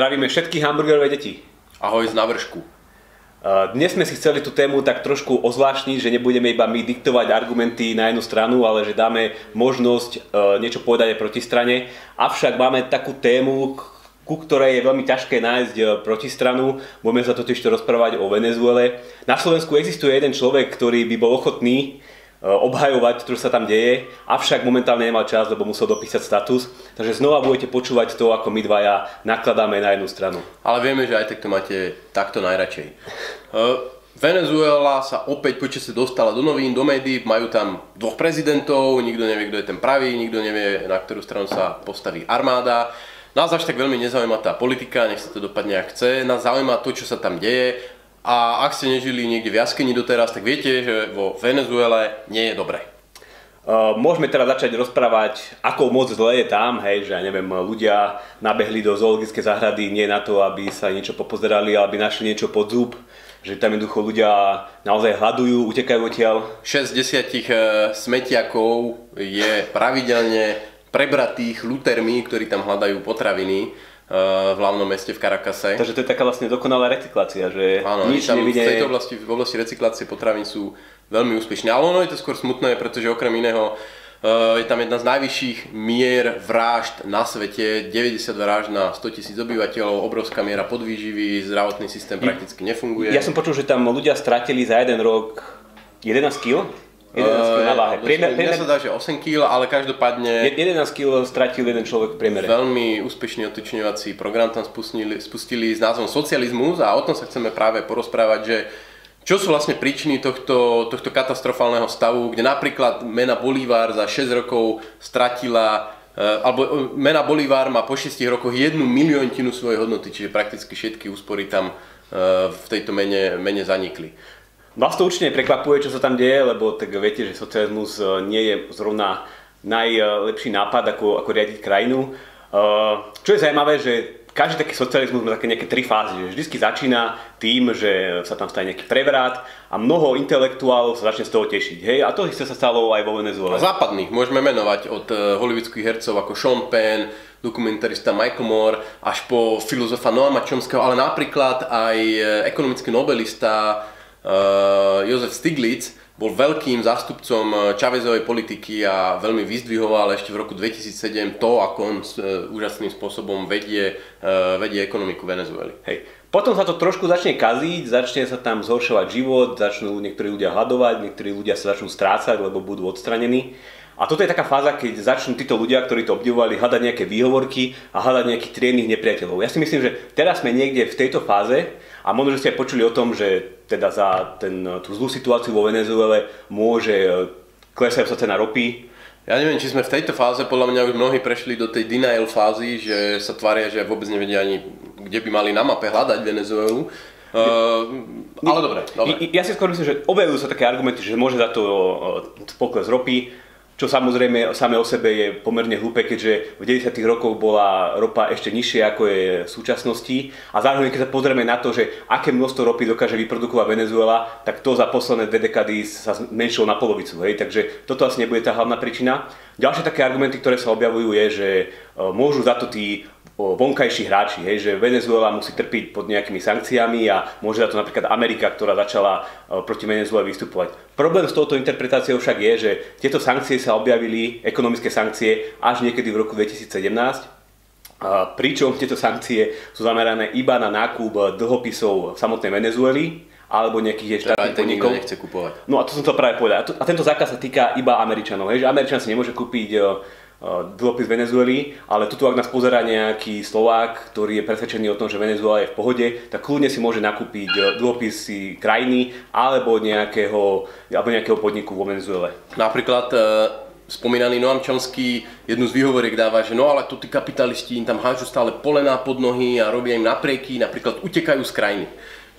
Zdravíme všetky hamburgerové deti. Ahoj z navršku. Dnes sme si chceli tú tému tak trošku ozvláštniť, že nebudeme iba my diktovať argumenty na jednu stranu, ale že dáme možnosť e, niečo povedať aj proti strane. Avšak máme takú tému, ku ktorej je veľmi ťažké nájsť e, protistranu. Budeme sa totiž rozprávať o Venezuele. Na Slovensku existuje jeden človek, ktorý by bol ochotný obhajovať to, čo sa tam deje, avšak momentálne nemal čas, lebo musel dopísať status. Takže znova budete počúvať to, ako my dvaja nakladáme na jednu stranu. Ale vieme, že aj tak to máte takto najradšej. Uh, Venezuela sa opäť počasie dostala do novín, do médií, majú tam dvoch prezidentov, nikto nevie, kto je ten pravý, nikto nevie, na ktorú stranu sa postaví armáda. Nás až tak veľmi nezaujíma tá politika, nech sa to dopadne ak chce, nás zaujíma to, čo sa tam deje a ak ste nežili niekde v jaskyni doteraz, tak viete, že vo Venezuele nie je dobre. Uh, môžeme teraz začať rozprávať, ako moc zle je tam, hej, že ja neviem, ľudia nabehli do zoologické záhrady nie na to, aby sa niečo popozerali, ale aby našli niečo pod zub, že tam jednoducho ľudia naozaj hľadujú, utekajú odtiaľ. 6 desiatich uh, smetiakov je pravidelne prebratých lutermi, ktorí tam hľadajú potraviny v hlavnom meste v Karakase. Takže to je taká vlastne dokonalá recyklácia, že Áno, nič tam nevidie... v tejto oblasti, v oblasti recyklácie potravín sú veľmi úspešní. Ale ono je to skôr smutné, pretože okrem iného je tam jedna z najvyšších mier vražd na svete, 90 vražd na 100 tisíc obyvateľov, obrovská miera podvýživy, zdravotný systém prakticky nefunguje. Ja som počul, že tam ľudia stratili za jeden rok 11 kg 11 kg na váhe. Priemer, priemer... sa dá, že 8 kg, ale každopádne... 11 kg stratil jeden človek v priemere. Veľmi úspešný otočňovací program tam spustili, spustili s názvom Socializmus a o tom sa chceme práve porozprávať, že čo sú vlastne príčiny tohto, tohto katastrofálneho stavu, kde napríklad mena Bolívar za 6 rokov stratila eh, alebo eh, mena Bolívar má po 6 rokoch jednu miliontinu svojej hodnoty, čiže prakticky všetky úspory tam eh, v tejto mene, mene zanikli. Vás to určite prekvapuje, čo sa tam deje, lebo tak viete, že socializmus e, nie je zrovna najlepší nápad, ako, ako riadiť krajinu. E, čo je zaujímavé, že každý taký socializmus má také nejaké tri fázy. Že vždy začína tým, že sa tam stane nejaký prevrat a mnoho intelektuálov sa začne z toho tešiť. Hej? A to isté sa stalo aj vo Venezuele. Západných môžeme menovať od e, hollywoodských hercov ako Sean Penn, dokumentarista Michael Moore, až po filozofa Noama Chomského, ale napríklad aj ekonomický nobelista Jozef Stiglitz bol veľkým zástupcom Čavezovej politiky a veľmi vyzdvihoval ešte v roku 2007 to, ako on uh, úžasným spôsobom vedie, vedie ekonomiku Venezuely. Hej. Potom sa to trošku začne kaziť, začne sa tam zhoršovať život, začnú niektorí ľudia hľadovať, niektorí ľudia sa začnú strácať, lebo budú odstranení. A toto je taká fáza, keď začnú títo ľudia, ktorí to obdivovali, hľadať nejaké výhovorky a hľadať nejakých triedných nepriateľov. Ja si myslím, že teraz sme niekde v tejto fáze a možno, že ste aj počuli o tom, že teda za ten, tú zlú situáciu vo Venezuele môže e, klesať sa cena ropy. Ja neviem, či sme v tejto fáze, podľa mňa už mnohí prešli do tej denial fázy, že sa tvária, že vôbec nevedia ani, kde by mali na mape hľadať Venezuelu. Uh, ale dobre, dobre. Ja si skôr myslím, že objavujú sa také argumenty, že môže za to e, pokles ropy, čo samozrejme samé o sebe je pomerne hlúpe, keďže v 90. rokoch bola ropa ešte nižšie ako je v súčasnosti a zároveň keď sa pozrieme na to, že aké množstvo ropy dokáže vyprodukovať Venezuela, tak to za posledné dve dekady sa zmenšilo na polovicu. Hej? Takže toto asi nebude tá hlavná príčina. Ďalšie také argumenty, ktoré sa objavujú je, že e, môžu za to tí vonkajší hráči, hej, že Venezuela musí trpiť pod nejakými sankciami a môže za to napríklad Amerika, ktorá začala e, proti Venezuele vystupovať. Problém s touto interpretáciou však je, že tieto sankcie sa objavili, ekonomické sankcie, až niekedy v roku 2017, pričom tieto sankcie sú zamerané iba na nákup dlhopisov samotnej Venezuely, alebo nejakých štátnych podnikov. nechce kupovať. No a to som to práve povedal. A, to, a tento zákaz sa týka iba Američanov. Hej, že Američan si nemôže kúpiť e, dlhopis Venezuely, ale tuto ak nás pozera nejaký Slovák, ktorý je presvedčený o tom, že Venezuela je v pohode, tak kľudne si môže nakúpiť eh, dlhopisy krajiny alebo nejakého, alebo nejakého podniku vo Venezuele. Napríklad e, spomínaný Noam Chomsky jednu z výhovoriek dáva, že no ale tu tí kapitalisti im tam hážu stále polená pod nohy a robia im naprieky, napríklad utekajú z krajiny.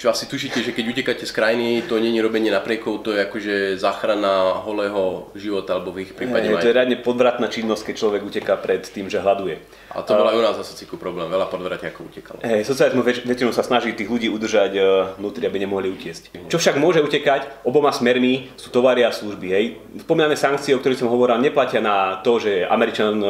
Čo asi tušíte, že keď utekáte z krajiny, to nie je robenie napriekov, to je akože záchrana holého života, alebo v ich prípade aj... To je riadne podvratná činnosť, keď človek uteká pred tým, že hľaduje. A to bol aj u nás zase problém, veľa ako utekalo. Hej, socializmus väč- väčšinou sa snaží tých ľudí udržať uh, vnútri, aby nemohli utiesť. Čo však môže utekať oboma smermi sú tovary a služby. Hej. Spomínané sankcie, o ktorých som hovoril, neplatia na to, že Američan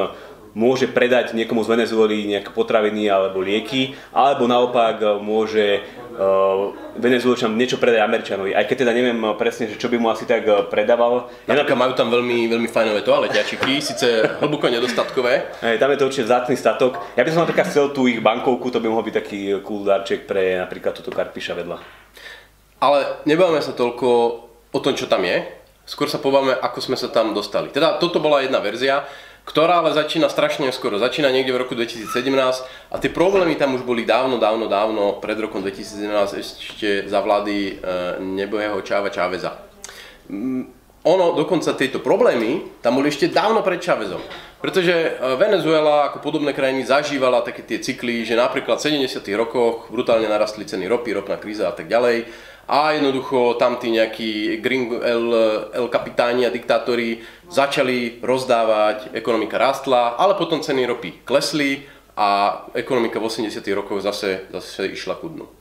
môže predať niekomu z Venezuely nejaké potraviny alebo lieky, alebo naopak môže uh, Venezuelčanom niečo predať Američanovi. Aj keď teda neviem presne, že čo by mu asi tak predával. Napríklad majú tam veľmi, veľmi fajnové toaleťačiky, síce hlboko nedostatkové. Hej, tam je to určite vzácný statok. Ja by som napríklad chcel tú ich bankovku, to by mohol byť taký cool darček pre napríklad túto karpiša vedľa. Ale nebavíme sa toľko o tom, čo tam je, skôr sa povieme, ako sme sa tam dostali. Teda toto bola jedna verzia, ktorá ale začína strašne skoro. Začína niekde v roku 2017 a tie problémy tam už boli dávno, dávno, dávno, pred rokom 2017 ešte za vlády e, nebojeho Čáva Čáveza. Mm, ono, dokonca tieto problémy tam boli ešte dávno pred Čávezom. Pretože e, Venezuela ako podobné krajiny zažívala také tie cykly, že napríklad v 70. rokoch brutálne narastli ceny ropy, ropná kríza a tak ďalej a jednoducho tam tí nejakí gringo, el, el kapitáni a diktátori začali rozdávať, ekonomika rástla, ale potom ceny ropy klesli a ekonomika v 80 rokoch zase, zase išla ku dnu.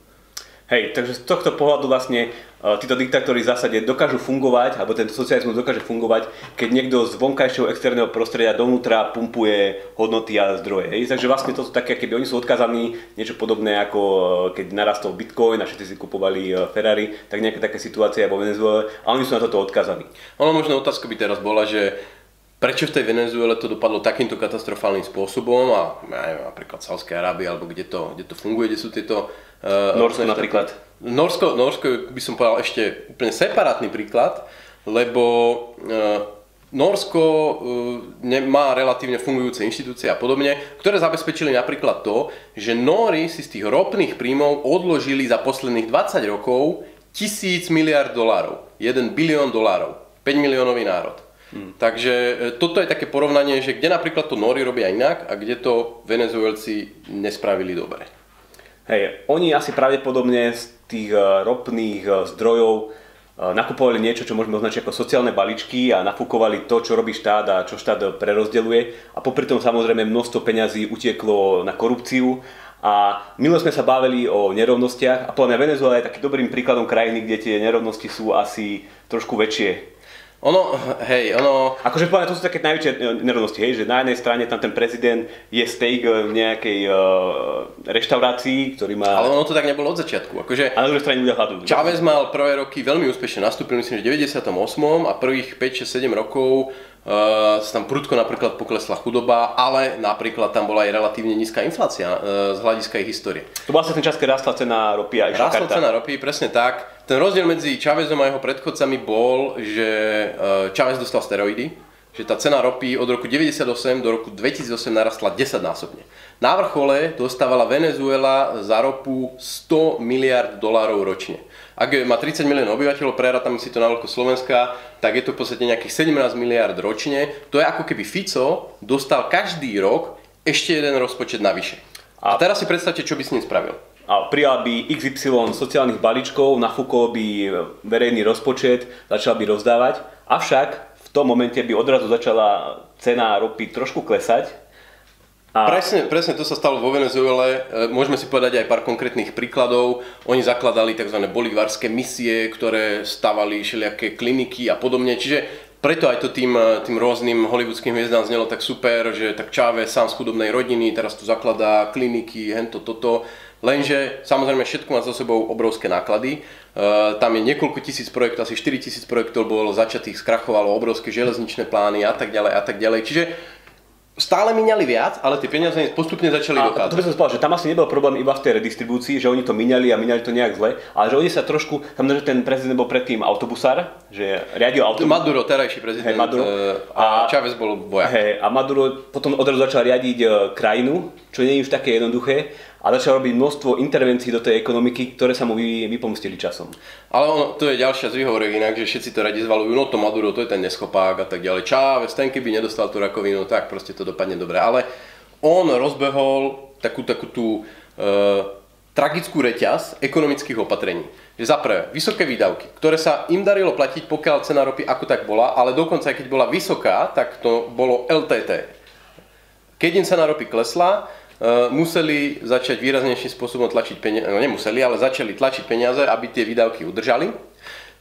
Hej, takže z tohto pohľadu vlastne uh, títo diktátori v zásade dokážu fungovať, alebo tento socializmus dokáže fungovať, keď niekto z vonkajšieho externého prostredia donútra pumpuje hodnoty a zdroje. Hej. Takže vlastne toto také, keby oni sú odkazaní, niečo podobné ako uh, keď narastol Bitcoin a všetci si kupovali uh, Ferrari, tak nejaká taká situácia vo Venezuele a oni sú na toto odkazaní. Ono možno otázka by teraz bola, že prečo v tej Venezuele to dopadlo takýmto katastrofálnym spôsobom a ja neviem, napríklad Sávskej Arábie alebo kde to, kde to funguje, kde sú tieto Uh, Norsko napríklad. Norsko, Norsko by som povedal ešte úplne separátny príklad, lebo uh, Norsko uh, má relatívne fungujúce inštitúcie a podobne, ktoré zabezpečili napríklad to, že Nóri si z tých ropných príjmov odložili za posledných 20 rokov tisíc miliard dolárov. 1 bilión dolárov. 5 miliónový národ. Hmm. Takže toto je také porovnanie, že kde napríklad to Nóri robia inak a kde to Venezuelci nespravili dobre. Hej, oni asi pravdepodobne z tých eh, ropných eh, zdrojov nakupovali niečo, čo môžeme označiť ako sociálne balíčky a nafúkovali to, čo robí štát a čo štát prerozdeľuje. A popri tom samozrejme množstvo peňazí utieklo na korupciu. A milo sme sa bavili o nerovnostiach a podľa Venezuela je taký dobrým príkladom krajiny, kde tie nerovnosti sú asi trošku väčšie ono, hej, ono... Akože povedať, to sú také najväčšie nerovnosti, hej, že na jednej strane tam ten prezident je steak v nejakej uh, reštaurácii, ktorý má... Ale ono to tak nebolo od začiatku, akože... A na druhej strane ľudia hľadujú. Chávez mal prvé roky veľmi úspešne nastúpil, myslím, že v 98. a prvých 5, 6, 7 rokov Uh, tam prudko napríklad poklesla chudoba, ale napríklad tam bola aj relatívne nízka inflácia uh, z hľadiska ich histórie. To bol asi ten čas, keď rastla cena ropy a Rastla cena ropy, presne tak. Ten rozdiel medzi Chávezom a jeho predchodcami bol, že uh, Chávez dostal steroidy, že tá cena ropy od roku 98 do roku 2008 narastla 10 násobne. Na vrchole dostávala Venezuela za ropu 100 miliard dolárov ročne. Ak má 30 miliónov obyvateľov, prerátame si to na veľko Slovenska, tak je to v podstate nejakých 17 miliard ročne. To je ako keby Fico dostal každý rok ešte jeden rozpočet navyše. A teraz si predstavte, čo by s ním spravil. A prijal by XY sociálnych balíčkov, nafúkol by verejný rozpočet, začal by rozdávať. Avšak tom momente by odrazu začala cena ropy trošku klesať, a... Presne, presne to sa stalo vo Venezuele. E, môžeme si povedať aj pár konkrétnych príkladov. Oni zakladali tzv. bolivárske misie, ktoré stavali všelijaké kliniky a podobne. Čiže preto aj to tým, e, tým rôznym hollywoodským hviezdám znelo tak super, že tak Chávez sám z chudobnej rodiny, teraz tu zakladá kliniky, hento, toto. Lenže samozrejme všetko má za sebou obrovské náklady. Uh, tam je niekoľko tisíc projektov, asi 4 tisíc projektov bolo začatých, skrachovalo obrovské železničné plány a tak ďalej a tak ďalej. Čiže stále minali viac, ale tie peniaze postupne začali dochádzať. To by som povedal, že tam asi nebol problém iba v tej redistribúcii, že oni to minali a minali to nejak zle, ale že oni sa trošku, tam že ten prezident bol predtým autobusár, že riadil autobus. Maduro, terajší prezident, hey, Maduro, eh, a, a Chávez bol vojak. Hey, a Maduro potom odrazu začal riadiť eh, krajinu, čo nie je už také jednoduché a začal robiť množstvo intervencií do tej ekonomiky, ktoré sa mu vy, vypomstili časom. Ale ono, to je ďalšia z výhovorek inak, že všetci to radi zvalujú, no to Maduro, to je ten neschopák a tak ďalej. Čávez, ten keby nedostal tú rakovinu, tak proste to dopadne dobre. Ale on rozbehol takú, takú tú e, tragickú reťaz ekonomických opatrení. Že za prvé, vysoké výdavky, ktoré sa im darilo platiť, pokiaľ cena ropy ako tak bola, ale dokonca aj keď bola vysoká, tak to bolo LTT. Keď im cena ropy klesla, museli začať výraznejším spôsobom tlačiť peniaze, no nemuseli, ale začali tlačiť peniaze, aby tie výdavky udržali.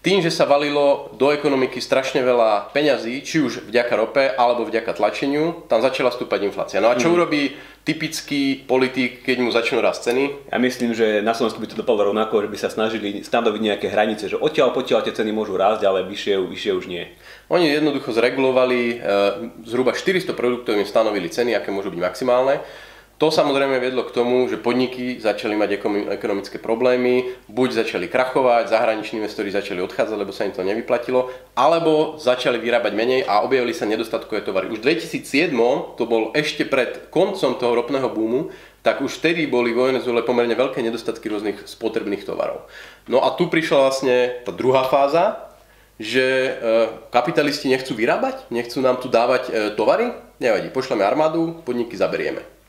tým, že sa valilo do ekonomiky strašne veľa peňazí, či už vďaka rope alebo vďaka tlačeniu, tam začala stúpať inflácia. No a čo mm. urobí typický politik, keď mu začnú rast ceny? Ja myslím, že na Slovensku by to dopadlo rovnako, že by sa snažili stanoviť nejaké hranice, že odtiaľ potiaľ tie ceny môžu rásť, ale vyššie, vyššie už nie. Oni jednoducho zregulovali, e, zhruba 400 produktov im stanovili ceny, aké môžu byť maximálne. To samozrejme viedlo k tomu, že podniky začali mať ekonomické problémy, buď začali krachovať, zahraniční investori začali odchádzať, lebo sa im to nevyplatilo, alebo začali vyrábať menej a objavili sa nedostatkové tovary. Už v 2007, to bol ešte pred koncom toho ropného boomu, tak už vtedy boli vo Venezuele pomerne veľké nedostatky rôznych spotrebných tovarov. No a tu prišla vlastne tá druhá fáza, že e, kapitalisti nechcú vyrábať, nechcú nám tu dávať e, tovary, nevadí, pošleme armádu, podniky zaberieme.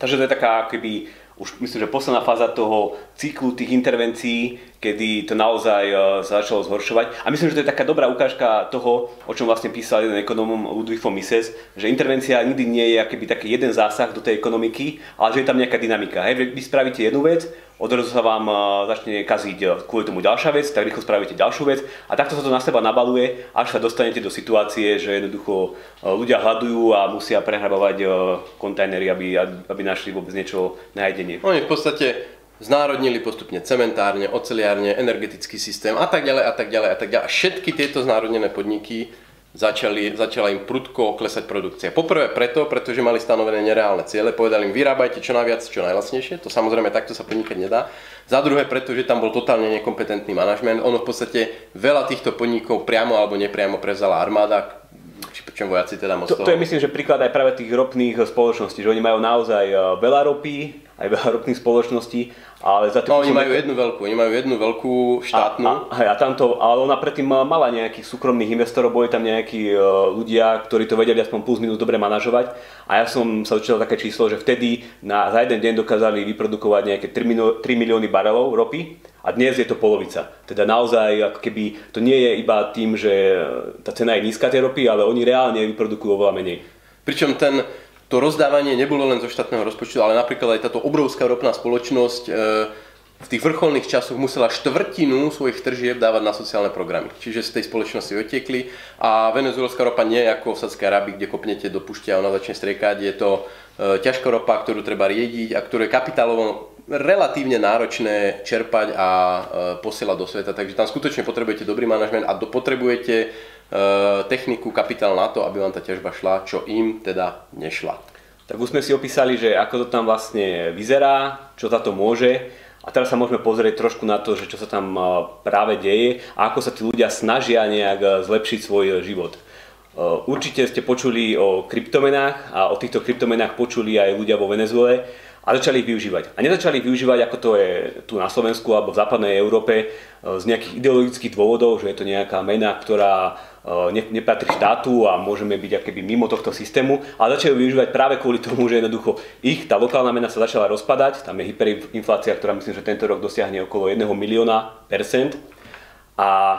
Takže to je taká keby už myslím, že posledná fáza toho cyklu tých intervencií, kedy to naozaj uh, začalo zhoršovať. A myslím, že to je taká dobrá ukážka toho, o čom vlastne písal jeden ekonom Ludwig von Mises, že intervencia nikdy nie je akýby taký jeden zásah do tej ekonomiky, ale že je tam nejaká dynamika. Hej, vy spravíte jednu vec, odrazu sa vám uh, začne kaziť uh, kvôli tomu ďalšia vec, tak rýchlo spravíte ďalšiu vec a takto sa to na seba nabaluje, až sa dostanete do situácie, že jednoducho ľudia hľadujú a musia prehrabovať kontajnery, aby, aby našli vôbec niečo na jedenie. Oni v podstate znárodnili postupne cementárne, oceliárne, energetický systém a tak ďalej a tak ďalej a tak ďalej. A všetky tieto znárodnené podniky začali, začala im prudko klesať produkcia. Poprvé preto, pretože mali stanovené nereálne ciele, povedali im vyrábajte čo najviac, čo najlasnejšie, to samozrejme takto sa podnikať nedá. Za druhé preto, že tam bol totálne nekompetentný manažment, ono v podstate veľa týchto podnikov priamo alebo nepriamo prezala armáda, pričom vojaci teda moc to, to je myslím, že príklad aj práve tých ropných spoločností, že oni majú naozaj eh, veľa ropy, aj veľa ropných spoločností ale za no, oni majú jednu veľkú, oni majú jednu veľkú štátnu. A, a, a tamto, ale ona predtým mala nejakých súkromných investorov, boli tam nejakí uh, ľudia, ktorí to vedeli aspoň plus minus dobre manažovať. A ja som sa učil také číslo, že vtedy na, za jeden deň dokázali vyprodukovať nejaké 3, 3 milióny barelov ropy a dnes je to polovica. Teda naozaj, ako keby to nie je iba tým, že tá cena je nízka tej ropy, ale oni reálne vyprodukujú oveľa menej. Pričom ten, to rozdávanie nebolo len zo štátneho rozpočtu, ale napríklad aj táto obrovská ropná spoločnosť e, v tých vrcholných časoch musela štvrtinu svojich tržieb dávať na sociálne programy. Čiže z tej spoločnosti otiekli a venezuelská ropa nie je ako v Sadskej Arabii, kde kopnete do pušťa a ona začne striekať. Je to e, ťažká ropa, ktorú treba riediť a ktorú je kapitálovo relatívne náročné čerpať a e, posielať do sveta. Takže tam skutočne potrebujete dobrý manažment a potrebujete Eh, techniku, kapitál na to, aby vám tá ťažba šla, čo im teda nešla. Tak už sme si opísali, že ako to tam vlastne vyzerá, čo za to môže. A teraz sa môžeme pozrieť trošku na to, že čo sa tam eh, práve deje a ako sa tí ľudia snažia nejak zlepšiť svoj život. Určite ste počuli o kryptomenách a o týchto kryptomenách počuli aj ľudia vo Venezuele a začali ich využívať. A nezačali ich využívať, ako to je tu na Slovensku alebo v západnej Európe, z nejakých ideologických dôvodov, že je to nejaká mena, ktorá E, ne, nepatrí štátu a môžeme byť akéby mimo tohto systému, ale začali využívať práve kvôli tomu, že jednoducho ich, tá lokálna mena sa začala rozpadať, tam je hyperinflácia, ktorá myslím, že tento rok dosiahne okolo 1 milióna percent. A...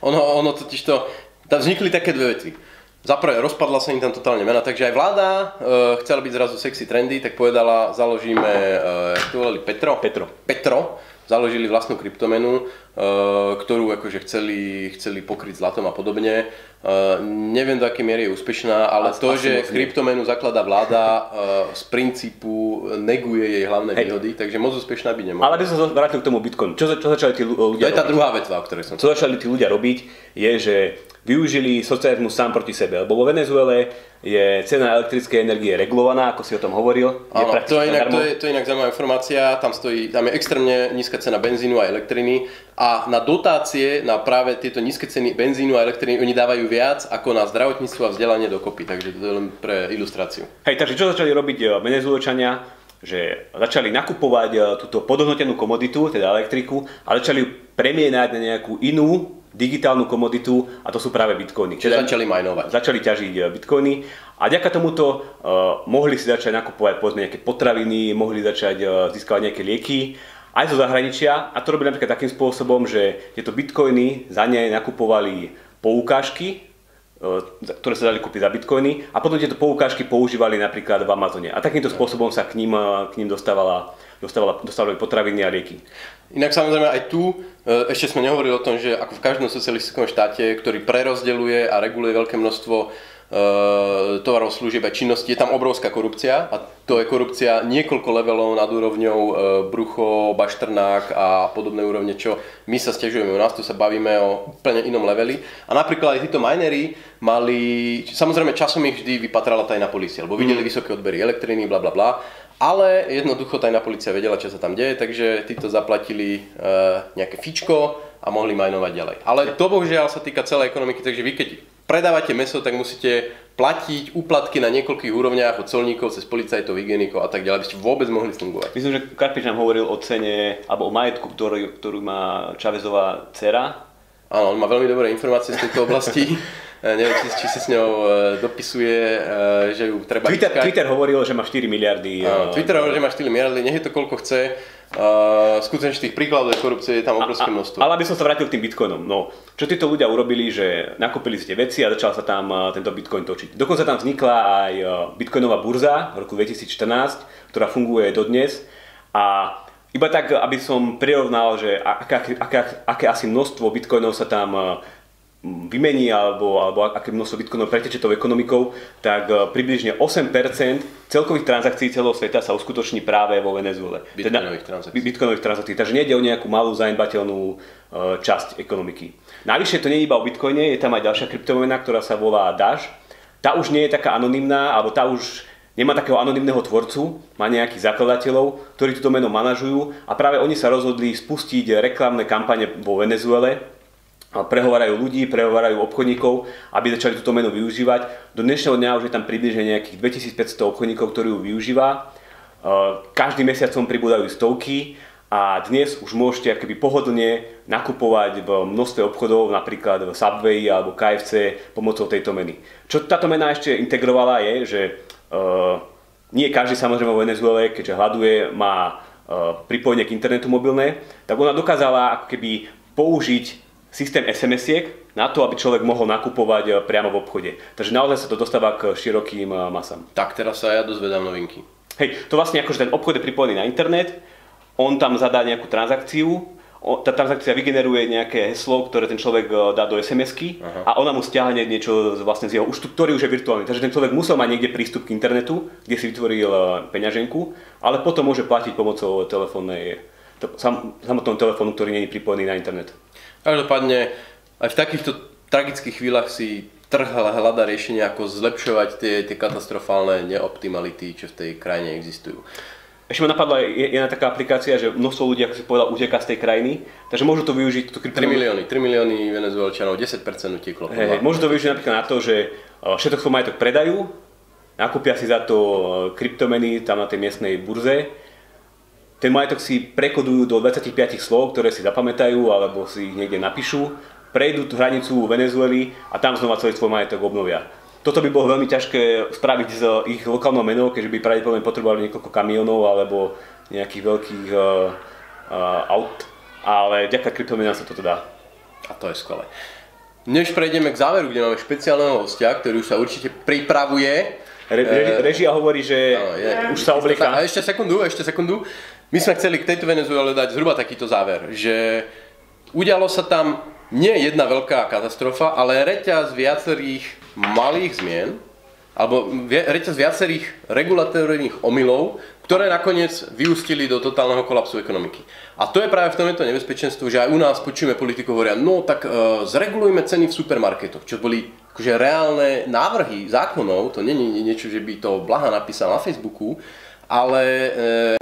Ono, ono totiž to, tam vznikli také dve veci. Za prvé, rozpadla sa im tam totálne mena, takže aj vláda e, chcela byť zrazu sexy trendy, tak povedala, založíme, e, jak to volali, Petro? Petro. Petro založili vlastnú kryptomenu, ktorú akože chceli, chceli pokryť zlatom a podobne. Eh, neviem do akej miery je úspešná, ale to, že kryptomenu zaklada vláda, eh, z princípu neguje jej hlavné Hej. výhody, takže moc úspešná by nemohla. Ale by som sa vrátil k tomu Bitcoinu. Čo, čo začali tí ľudia To je tá druhá vetva, o ktorej som... Čo začali tí ľudia robiť, je, že využili socializmus sám proti sebe. Lebo vo Venezuele je cena elektrickej energie regulovaná, ako si o tom hovoril. Áno, to, je inak, to, je, to je inak zaujímavá informácia, tam, stojí, tam je extrémne nízka cena benzínu a elektriny a na dotácie, na práve tieto nízke ceny benzínu a elektriny, oni dávajú viac ako na zdravotníctvo a vzdelanie dokopy, takže to je len pre ilustráciu. Hej, takže čo začali robiť eh, Venezuelčania? že začali nakupovať eh, túto podhodnotenú komoditu, teda elektriku, a začali premienať na nejakú inú digitálnu komoditu a to sú práve bitcoiny. Čiže začali majnovať. Začali ťažiť eh, bitcoiny a ďaká tomuto uh, mohli si začať nakupovať povedzme nejaké potraviny, mohli začať uh, získavať nejaké lieky aj zo zahraničia a to robili napríklad takým spôsobom, že tieto bitcoiny za ne nakupovali poukážky ktoré sa dali kúpiť za bitcoiny a potom tieto poukážky používali napríklad v Amazone. A takýmto spôsobom sa k ním, k ním dostávala, dostávala, dostávali potraviny a lieky. Inak samozrejme aj tu, ešte sme nehovorili o tom, že ako v každom socialistickom štáte, ktorý prerozdeľuje a reguluje veľké množstvo tovarov, služieb a činnosti, je tam obrovská korupcia a to je korupcia niekoľko levelov nad úrovňou eh, Brucho, Bašternák a podobné úrovne, čo my sa stiažujeme u nás, tu sa bavíme o úplne inom leveli. A napríklad aj títo minery mali, samozrejme časom ich vždy vypatrala tajná policia, lebo videli mm. vysoké odbery elektriny, bla bla bla, ale jednoducho tajná policia vedela, čo sa tam deje, takže títo zaplatili e, nejaké fičko a mohli majnovať ďalej. Ale to bohužiaľ sa týka celej ekonomiky, takže vy keď predávate meso, tak musíte platiť úplatky na niekoľkých úrovniach od colníkov cez policajtov, hygienikov a tak ďalej, aby ste vôbec mohli fungovať. Myslím, že Karpič nám hovoril o cene alebo o majetku, ktorý, ktorú má Čavezová dcera. Áno, on má veľmi dobré informácie z tejto oblasti. Eh, neviem, či, či si s ňou eh, dopisuje, eh, že ju treba Twitter, Twitter hovoril, že má 4 miliardy. Áno, Twitter hovoril, že má 4 miliardy, nech je to koľko chce. Uh, skutočne tých príkladov korupcie je tam obrovské množstvo. Ale aby som sa vrátil k tým bitcoinom. No, čo títo ľudia urobili, že nakúpili ste veci a začal sa tam uh, tento bitcoin točiť. Dokonca tam vznikla aj uh, bitcoinová burza v roku 2014, ktorá funguje dodnes. A iba tak, aby som prirovnal, že aké, aké, aké asi množstvo bitcoinov sa tam uh, vymení alebo, alebo aké množstvo bitcoinov preteče tou ekonomikou, tak e, približne 8% celkových transakcií celého sveta sa uskutoční práve vo Venezuele. Bitcoinových teda, transakcií. Bitcoinových transakcií. Takže nejde o nejakú malú zanedbateľnú e, časť ekonomiky. Navyše to nie je iba o bitcoine, je tam aj ďalšia kryptomena, ktorá sa volá Dash. Tá už nie je taká anonymná, alebo tá už nemá takého anonymného tvorcu, má nejakých zakladateľov, ktorí túto meno manažujú a práve oni sa rozhodli spustiť reklamné kampane vo Venezuele, prehovárajú ľudí, prehovárajú obchodníkov, aby začali túto menu využívať. Do dnešného dňa už je tam približne nejakých 2500 obchodníkov, ktorí ju využíva. E, každý mesiac som pribúdajú stovky a dnes už môžete akoby pohodlne nakupovať v množstve obchodov, napríklad v Subway alebo KFC pomocou tejto meny. Čo táto mena ešte integrovala je, že uh, nie každý samozrejme vo Venezuele, keďže hľaduje, má uh, pripojenie k internetu mobilné, tak ona dokázala ako keby použiť systém SMS-iek na to, aby človek mohol nakupovať eh, priamo v obchode. Takže naozaj sa to dostáva k širokým eh, masám. Tak teraz sa ja dozvedám novinky. Hej, to vlastne akože ten obchod je pripojený na internet, on tam zadá nejakú transakciu, tá transakcia vygeneruje nejaké heslo, ktoré ten človek eh, dá do SMS-ky a ona mu stiahne niečo vlastne z jeho účtu, ktorý už je virtuálny. Takže ten človek musel mať niekde prístup k internetu, kde si vytvoril peňaženku, ale potom môže platiť pomocou telefónnej, samotného telefónu, ktorý nie je pripojený na internet. Každopádne aj v takýchto tragických chvíľach si trh hľada riešenia, ako zlepšovať tie, tie katastrofálne neoptimality, čo v tej krajine existujú. Ešte ma napadla jedna taká aplikácia, že množstvo ľudí, ako si povedal, uteká z tej krajiny, takže môžu to využiť. Tú krypto... 3 milióny, 3 milióny venezuelčanov, 10% uteklo. Hey, môžu to využiť napríklad na to, že e, všetok svoj majetok predajú, nakúpia si za to e, kryptomeny tam na tej miestnej burze ten majetok si prekodujú do 25 slov, ktoré si zapamätajú alebo si ich niekde napíšu, prejdú tú hranicu Venezuely a tam znova celý svoj majetok obnovia. Toto by bolo veľmi ťažké spraviť z ich lokálnou menou, keďže by pravdepodobne potrebovali niekoľko kamionov alebo nejakých veľkých uh, uh, aut, ale vďaka kryptomenám sa toto dá. A to je skvelé. Než prejdeme k záveru, kde máme špeciálneho hostia, ktorý už sa určite pripravuje. Re, reži, režia hovorí, že no, je, už sa oblieká. Ešte sekundu, ešte sekundu. My sme chceli k tejto Venezuele dať zhruba takýto záver, že udialo sa tam nie jedna veľká katastrofa, ale reťaz viacerých malých zmien, alebo reťaz viacerých regulatórnych omylov, ktoré nakoniec vyústili do totálneho kolapsu ekonomiky. A to je práve v tomto nebezpečenstvo, že aj u nás počujeme politikov hovoria, no tak uh, zregulujme ceny v supermarketoch, čo boli akože reálne návrhy zákonov, to nie je niečo, že by to Blaha napísal na Facebooku, ale e,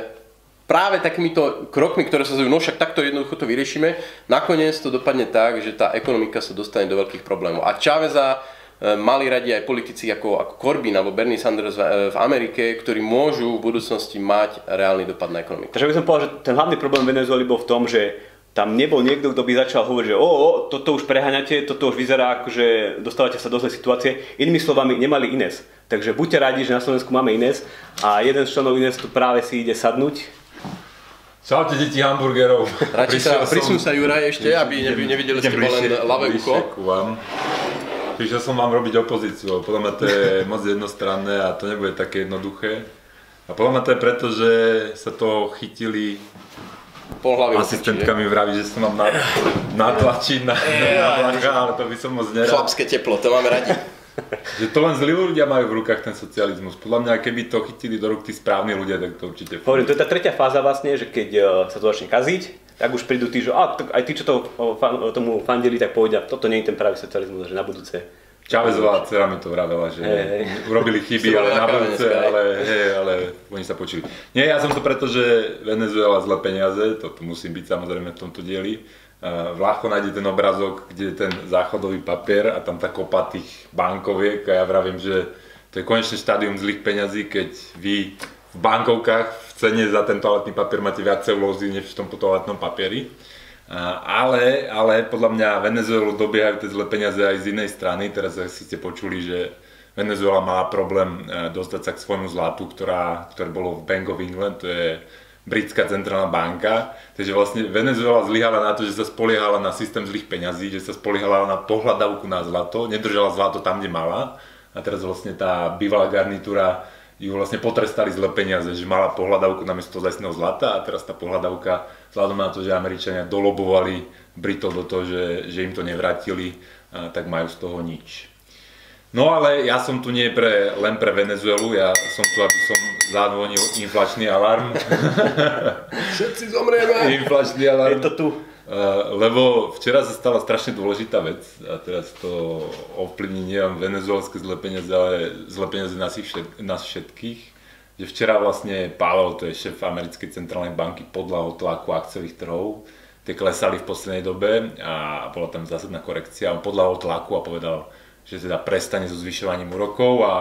práve takýmito krokmi, ktoré sa zdajú, no však takto jednoducho to vyriešime, nakoniec to dopadne tak, že tá ekonomika sa dostane do veľkých problémov. A Cháveza e, mali radi aj politici ako, ako Corbyn alebo Bernie Sanders v, v Amerike, ktorí môžu v budúcnosti mať reálny dopad na ekonomiku. Takže by som povedal, že ten hlavný problém Venezuely bol v tom, že tam nebol niekto, kto by začal hovoriť, že o, o toto už preháňate, toto už vyzerá ako, že dostávate sa do zlej situácie. Inými slovami, nemali Ines. Takže buďte radi, že na Slovensku máme Ines a jeden z členov Ines tu práve si ide sadnúť Čaute deti hamburgerov. Radšej sa, prisun sa Juraj ešte, aby nevideli ste len ľavé ucho. prišiel som vám robiť opozíciu, podľa mňa to je moc jednostranné a to nebude také jednoduché. A podľa mňa to je preto, že sa to chytili Pol hlavy asistentka mi vraví, že sa mám na, natlačiť na, na vlaka, ale to by som moc nerád. Chlapské teplo, to máme radi. Že to len zlí ľudia majú v rukách ten socializmus. Podľa mňa, keby to chytili do rúk tí správni ľudia, tak to určite Hovorím, to je tá tretia fáza vlastne, že keď uh, sa to začne kaziť, tak už prídu tí, že a, tak aj tí, čo to, uh, fan, tomu fandili, tak povedia, toto nie je ten pravý socializmus, že na budúce. Čávezová dcera mi to vravela, že hej. urobili chyby, ale na budúce, ale, hej, ale oni sa počuli. Nie, ja som to preto, že Venezuela zlé peniaze, to musím byť samozrejme v tomto dieli. V Lácho nájde ten obrazok, kde je ten záchodový papier a tam tá kopa tých bankoviek a ja vravím, že to je konečné štádium zlých peňazí, keď vy v bankovkách v cene za ten toaletný papier máte viac celulózy než v tom toaletnom papieri. Ale, ale podľa mňa Venezuelu dobiehajú tie zlé peniaze aj z inej strany. Teraz si ste počuli, že Venezuela mala problém e, dostať sa k svojmu zlatu, ktorá, ktoré bolo v Bank of England, to je britská centrálna banka. Takže vlastne Venezuela zlyhala na to, že sa spoliehala na systém zlých peňazí, že sa spoliehala na pohľadavku na zlato, nedržala zlato tam, kde mala. A teraz vlastne tá bývalá garnitúra ju vlastne potrestali zle peniaze, že mala pohľadavku namiesto ozajstného zlata a teraz tá pohľadavka, vzhľadom na to, že Američania dolobovali Britov do toho, že, že im to nevrátili, tak majú z toho nič. No ale ja som tu nie pre, len pre Venezuelu, ja som tu, aby som zazvonil inflačný alarm. Všetci zomrieme. inflačný Je alarm. to tu. Uh, lebo včera sa stala strašne dôležitá vec a teraz to ovplyvní nielen venezuelské zlé peniaze, ale zlé peniaze nás, všet, nás všetkých. Že včera vlastne Pavel, to je šéf americkej centrálnej banky, podľahol tlaku akciových trhov. Tie klesali v poslednej dobe a bola tam zásadná korekcia. On podľahol tlaku a povedal, že teda prestane so zvyšovaním úrokov a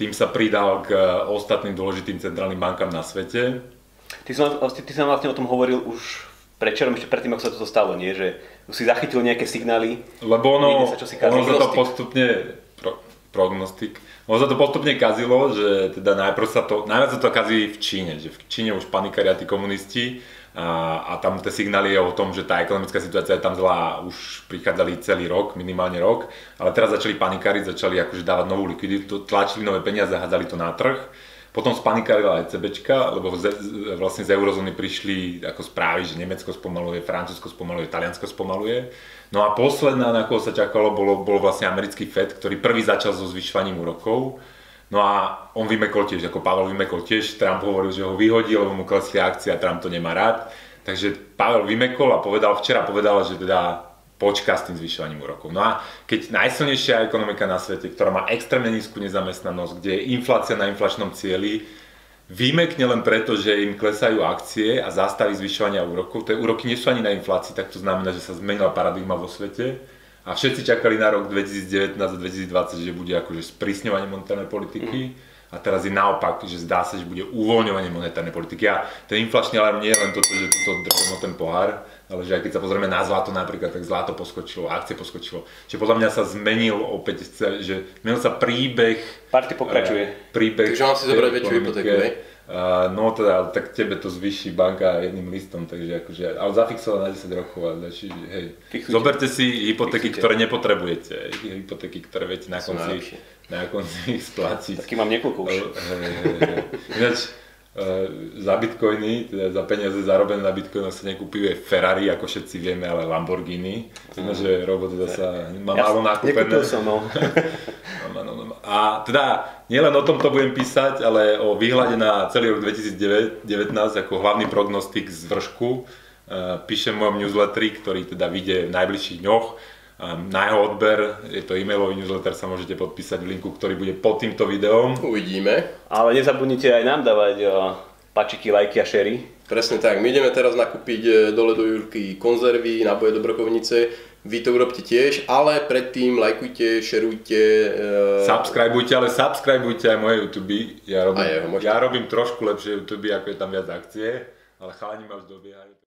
tým sa pridal k ostatným dôležitým centrálnym bankám na svete. Ty som, ty som vlastne o tom hovoril už predčerom, ešte predtým, ako sa toto stalo, nie? Že si zachytil nejaké signály. Lebo ono, sa čosi kazí. ono sa to postupne, prognostik, sa to postupne kazilo, že teda najprv sa to, najviac sa to kazí v Číne, že v Číne už panikaria tí komunisti a, a tam tie signály o tom, že tá ekonomická situácia je tam zlá, už prichádzali celý rok, minimálne rok, ale teraz začali panikáriť, začali akože dávať novú likviditu, tlačili nové peniaze, hádzali to na trh. Potom spanikárila aj CBčka, lebo z- vlastne z eurozóny prišli ako správy, že Nemecko spomaluje, Francúzsko spomaluje, Taliansko spomaluje. No a posledná, na koho sa čakalo, bolo, bol vlastne americký Fed, ktorý prvý začal so zvyšovaním úrokov. No a on vymekol tiež, ako Pavel vymekol tiež, Trump hovoril, že ho vyhodí, lebo mu klesli akcie a Trump to nemá rád. Takže Pavel vymekol a povedal, včera povedal, že teda počká s tým zvyšovaním úrokov. No a keď najsilnejšia ekonomika na svete, ktorá má extrémne nízku nezamestnanosť, kde je inflácia na inflačnom cieli, vymekne len preto, že im klesajú akcie a zastaví zvyšovania úrokov, tie úroky nie sú ani na inflácii, tak to znamená, že sa zmenila paradigma vo svete. A všetci čakali na rok 2019 a 2020, že bude akože sprísňovanie monetárnej politiky. A teraz je naopak, že zdá sa, že bude uvoľňovanie monetárnej politiky. A ten inflačný alarm nie je len toto, že toto o ten pohár, ale že aj keď sa pozrieme na zlato napríklad, tak zlato poskočilo, akcie poskočilo. Čiže podľa mňa sa zmenil opäť, že zmenil sa príbeh Party pokračuje. Eh, príbeh. Takže mám si zobrať väčšiu hypotéku, hej? Uh, no teda, ale tak tebe to zvýši banka jedným listom, takže akože, ale zafixovať na 10 rokov, ale či, hej. Fixujte. Zoberte si hypotéky, Fixujte. ktoré nepotrebujete, hypotéky, ktoré viete na konci, na konci splatiť. Taký mám niekoľko už. Hej, hej, hej. Ináč, za bitcoiny, teda za peniaze zarobené na bitcoinoch sa nekupuje Ferrari, ako všetci vieme, ale Lamborghini. Vidno, že robot zasa má Ja málo nekúpil nakúpené. som, no. Áno, áno, áno. A teda nielen o tomto budem písať, ale o výhľade na celý rok 2019 ako hlavný prognostik z vršku. Uh, píšem v mojom newsletteri, ktorý teda vyjde v najbližších dňoch. Um, na jeho odber, je to e-mailový newsletter, sa môžete podpísať v linku, ktorý bude pod týmto videom. Uvidíme. Ale nezabudnite aj nám dávať uh, pačiky, lajky a šery. Presne tak. My ideme teraz nakúpiť e, dole do Jurky konzervy, náboje do brokovnice. Vy to urobte tiež, ale predtým lajkujte, šerujte. e, Subscribeujte, ale subscribeujte aj moje YouTube. Ja robím, jeho, ja robím trošku lepšie YouTube, ako je tam viac akcie, ale chalani ma už dobiehajú.